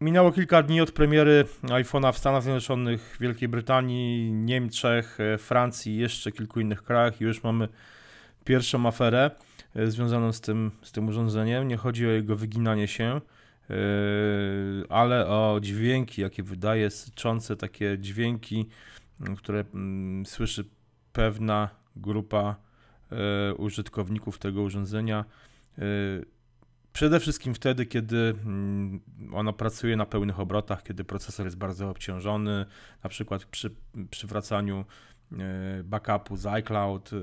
Minęło kilka dni od premiery iPhone'a w Stanach Zjednoczonych, Wielkiej Brytanii, Niemczech, e, Francji jeszcze kilku innych krajach i już mamy pierwszą aferę e, związaną z tym, z tym urządzeniem. Nie chodzi o jego wyginanie się, e, ale o dźwięki, jakie wydaje, syczące takie dźwięki, które słyszy pewna grupa użytkowników tego urządzenia. Przede wszystkim wtedy, kiedy mm, ono pracuje na pełnych obrotach, kiedy procesor jest bardzo obciążony, na przykład przy przywracaniu e, backupu z iCloud, e,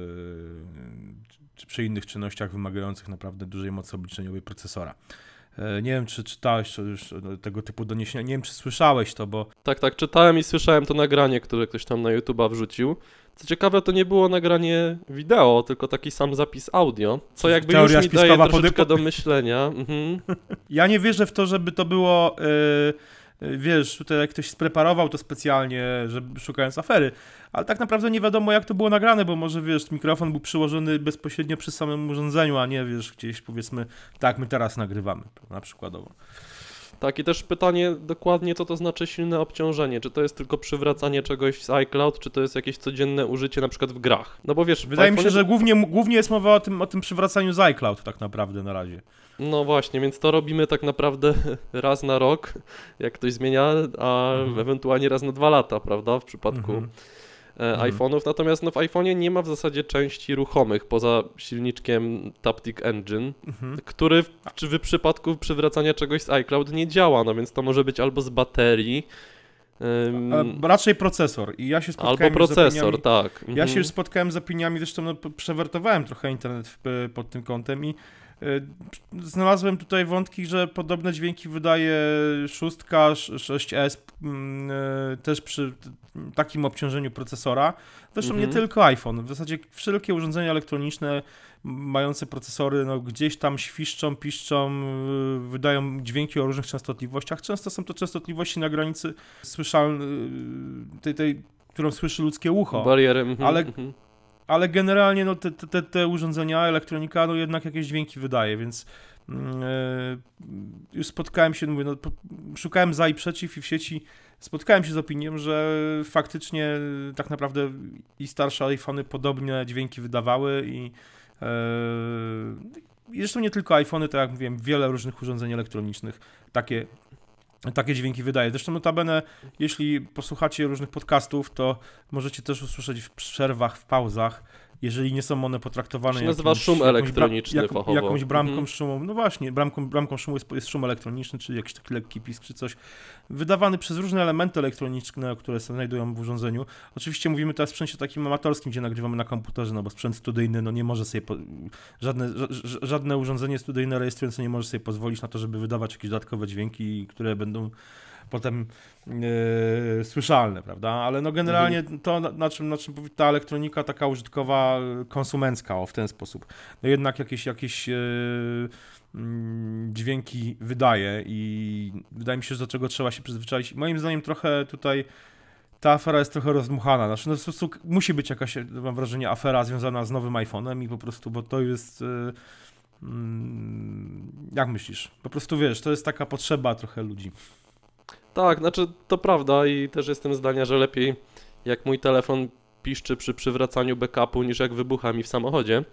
czy przy innych czynnościach wymagających naprawdę dużej mocy obliczeniowej procesora. E, Nie wiem, czy czytałeś już tego typu doniesienia, nie wiem, czy słyszałeś to, bo Tak, tak, czytałem i słyszałem to nagranie, które ktoś tam na YouTube'a wrzucił. Co ciekawe, to nie było nagranie wideo, tylko taki sam zapis audio, co jakby Teoria już mi daje troszeczkę do myślenia. Mhm. Ja nie wierzę w to, żeby to było, yy, wiesz, tutaj jak ktoś spreparował to specjalnie, żeby szukając afery, ale tak naprawdę nie wiadomo jak to było nagrane, bo może, wiesz, mikrofon był przyłożony bezpośrednio przy samym urządzeniu, a nie, wiesz, gdzieś powiedzmy, tak my teraz nagrywamy, na przykładowo. Tak, i też pytanie dokładnie, co to znaczy silne obciążenie. Czy to jest tylko przywracanie czegoś z iCloud, czy to jest jakieś codzienne użycie na przykład w grach? No bo wiesz, Wydaje mi się, że głównie, głównie jest mowa o tym, o tym przywracaniu z iCloud tak naprawdę na razie. No właśnie, więc to robimy tak naprawdę raz na rok, jak ktoś zmienia, a Mhm. ewentualnie raz na dwa lata, prawda, w przypadku Mhm. E, Mhm. iPhone'ów. Natomiast no, w iPhone'ie nie ma w zasadzie części ruchomych poza silniczkiem Taptic Engine, Mhm. który w, czy w przypadku przywracania czegoś z iCloud nie działa, no więc to może być albo z baterii, A Raczej procesor i ja się spotkałem albo procesor, tak. Ja mhm. się już spotkałem z opiniami, zresztą no, przewertowałem trochę internet w, pod tym kątem i y, znalazłem tutaj wątki, że podobne dźwięki wydaje szóstka, sz- 6S mm, y, też przy takim obciążeniu procesora. Zresztą nie Mhm. tylko iPhone, w zasadzie wszelkie urządzenia elektroniczne mające procesory no, gdzieś tam świszczą, piszczą, y, wydają dźwięki o różnych częstotliwościach. Często są to częstotliwości na granicy słyszalnej, tej, tej, którą słyszy ludzkie ucho. Bariery, mhm, ale- mhm. Ale generalnie no, te, te, te urządzenia, elektronika, no jednak jakieś dźwięki wydaje, więc e, już spotkałem się, mówię, no, szukałem za i przeciw i w sieci spotkałem się z opinią, że faktycznie e, tak naprawdę i starsze iPhony podobne dźwięki wydawały i, i zresztą nie tylko iPhony, tak jak mówiłem, wiele różnych urządzeń elektronicznych takie takie dźwięki wydaje. Zresztą notabene, jeśli posłuchacie różnych podcastów, to możecie też usłyszeć w przerwach, w pauzach, jeżeli nie są one potraktowane To się nazywa jakimś- szum elektroniczny jaką- fachowo. jakąś bramką Mhm. szumą. No właśnie, bramką, bramką szumu jest, jest szum elektroniczny, czy jakiś taki lekki pisk, czy coś, wydawany przez różne elementy elektroniczne, które się znajdują w urządzeniu. Oczywiście mówimy teraz o sprzęcie takim amatorskim, gdzie nagrywamy na komputerze, no bo sprzęt studyjny no nie może sobie, po, żadne, ża- ża- żadne urządzenie studyjne rejestrujące nie może sobie pozwolić na to, żeby wydawać jakieś dodatkowe dźwięki, które będą potem e, słyszalne, prawda? Ale no generalnie to, na, czym, na czym ta elektronika taka użytkowa, konsumencka, o w ten sposób, no jednak jakieś, jakieś mm, dźwięki wydaje i wydaje mi się, że do czego trzeba się przyzwyczaić. Moim zdaniem trochę tutaj ta afera jest trochę rozdmuchana. Znaczy, no, musi być jakaś, mam wrażenie, afera związana z nowym iPhone'em i po prostu, bo to jest... e, mm, Jak myślisz? Po prostu wiesz, to jest taka potrzeba trochę ludzi. Tak, znaczy to prawda i też jestem zdania, że lepiej jak mój telefon piszczy przy przywracaniu backupu niż jak wybucha mi w samochodzie.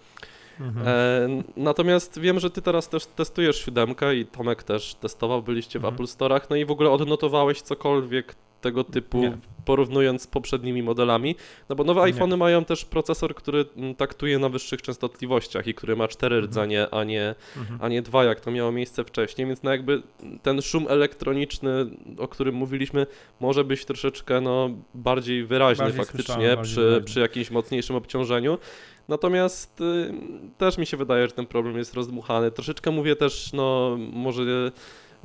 Mhm. E, natomiast wiem, że ty teraz też testujesz siódemkę i Tomek też testował, byliście w Mhm. Apple Store'ach, no i w ogóle odnotowałeś cokolwiek tego typu, Nie. porównując z poprzednimi modelami, no bo nowe iPhony mają też procesor, który mm, taktuje na wyższych częstotliwościach i który ma cztery Mhm. rdzenie, a nie, Mhm. a nie dwa, jak to miało miejsce wcześniej, więc no jakby ten szum elektroniczny, o którym mówiliśmy, może być troszeczkę no, bardziej wyraźny Bardziej faktycznie bardziej przy, wyraźny. przy jakimś mocniejszym obciążeniu. Natomiast y, też mi się wydaje, że ten problem jest rozdmuchany. Troszeczkę mówię też, no może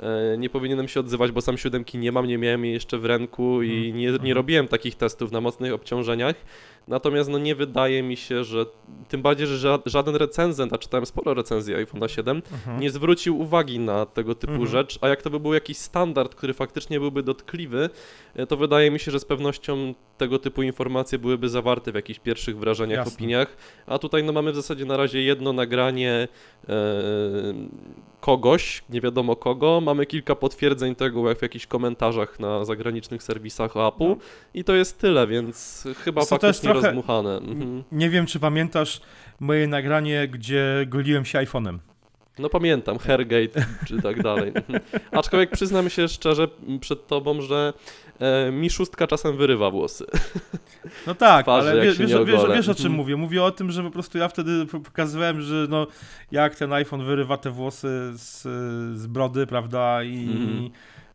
e, nie powinienem się odzywać, bo sam siódemki nie mam, nie miałem jej jeszcze w ręku i Mhm. nie, nie Mhm. robiłem takich testów na mocnych obciążeniach. Natomiast no nie wydaje mi się, że tym bardziej, że ża- żaden recenzent, a czytałem sporo recenzji iPhone'a 7, Mhm. nie zwrócił uwagi na tego typu Mhm. rzecz, a jak to by był jakiś standard, który faktycznie byłby dotkliwy, e, to wydaje mi się, że z pewnością tego typu informacje byłyby zawarte w jakichś pierwszych wrażeniach, Jasne. opiniach, a tutaj no mamy w zasadzie na razie jedno nagranie e, kogoś, nie wiadomo kogo, mamy kilka potwierdzeń tego jak w jakichś komentarzach na zagranicznych serwisach Apple No. i to jest tyle, więc chyba Co faktycznie trochę- rozdmuchane. Mhm. Nie wiem, czy pamiętasz moje nagranie, gdzie goliłem się iPhone'em. No pamiętam, Hairgate czy tak dalej. Mhm. Aczkolwiek przyznam się szczerze przed tobą, że e, mi szóstka czasem wyrywa włosy. No tak, twarzy, ale wiesz, wiesz, wiesz, o czym Mhm. mówię. Mówię o tym, że po prostu ja wtedy pokazywałem, że no jak ten iPhone wyrywa te włosy z, z brody, prawda, i Mhm.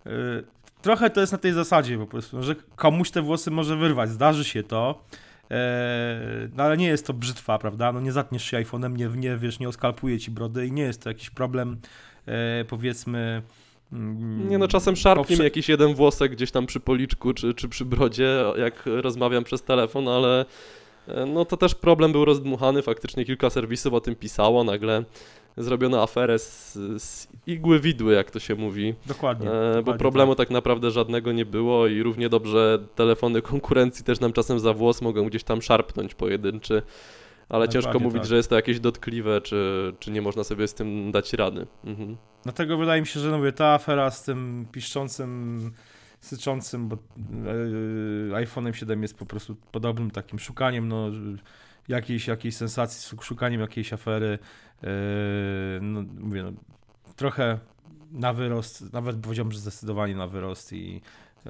y, trochę to jest na tej zasadzie po prostu, że komuś te włosy może wyrwać, zdarzy się to, e, no ale nie jest to brzytwa, prawda, no nie zatniesz się iPhone'em, nie, nie wiesz, nie oskalpuje ci brody i nie jest to jakiś problem, e, powiedzmy... mm, Nie no, czasem szarpnie mi jakiś jeden włosek gdzieś tam przy policzku czy, czy przy brodzie, jak rozmawiam przez telefon, ale e, no to też problem był rozdmuchany, faktycznie kilka serwisów o tym pisało, nagle zrobiono aferę z, z igły widły, jak to się mówi. Dokładnie. E, bo dokładnie problemu tak naprawdę żadnego nie było i równie dobrze telefony konkurencji też nam czasem za włos mogą gdzieś tam szarpnąć pojedynczy, ale ciężko Dokładnie mówić, tak. że jest to jakieś dotkliwe, czy, czy nie można sobie z tym dać rady. Mhm. Dlatego wydaje mi się, że no mówię, ta afera z tym piszczącym, syczącym, bo e, iPhone'em 7 jest po prostu podobnym takim szukaniem no, jakiejś, jakiejś sensacji, szukaniem jakiejś afery. E, no, mówię, no, trochę na wyrost, nawet powiedziałbym, że zdecydowanie na wyrost i e,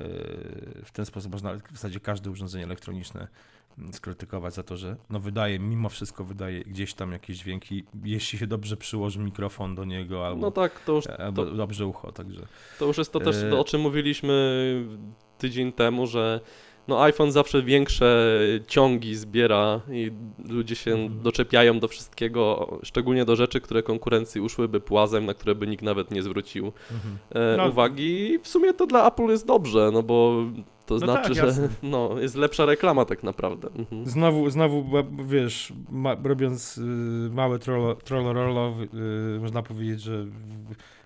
w ten sposób można w zasadzie każde urządzenie elektroniczne mm, skrytykować za to, że no wydaje, mimo wszystko wydaje gdzieś tam jakieś dźwięki, jeśli się dobrze przyłoży mikrofon do niego albo No tak, to już, Albo to, dobrze ucho, także. to już jest to też, E, o czym mówiliśmy tydzień temu, że no iPhone zawsze większe ciągi zbiera i ludzie się Mhm. doczepiają do wszystkiego, szczególnie do rzeczy, które konkurencji uszłyby płazem, na które by nikt nawet nie zwrócił e, No. uwagi. I w sumie to dla Apple jest dobrze, no bo to No znaczy, tak, że jasne. no, jest lepsza reklama tak naprawdę. Mhm. Znowu, znowu, wiesz, ma, robiąc y, małe trollo, trollo rollo, y, można powiedzieć, że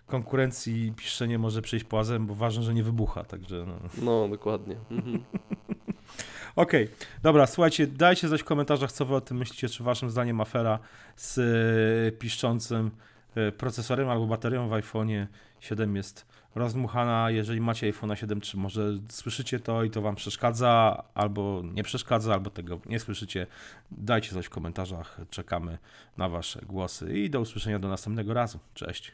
konkurencji piszczenie może przejść płazem, bo ważne, że nie wybucha, także no. No, dokładnie. Mhm. Okej, dobra, słuchajcie, dajcie znać w komentarzach, co wy o tym myślicie, czy waszym zdaniem afera z y, piszczącym y, procesorem albo baterią w iPhone'ie 7 jest rozdmuchana, jeżeli macie iPhone'a 7, czy może słyszycie to i to wam przeszkadza, albo nie przeszkadza, albo tego nie słyszycie, dajcie coś w komentarzach, czekamy na wasze głosy i do usłyszenia do następnego razu. Cześć.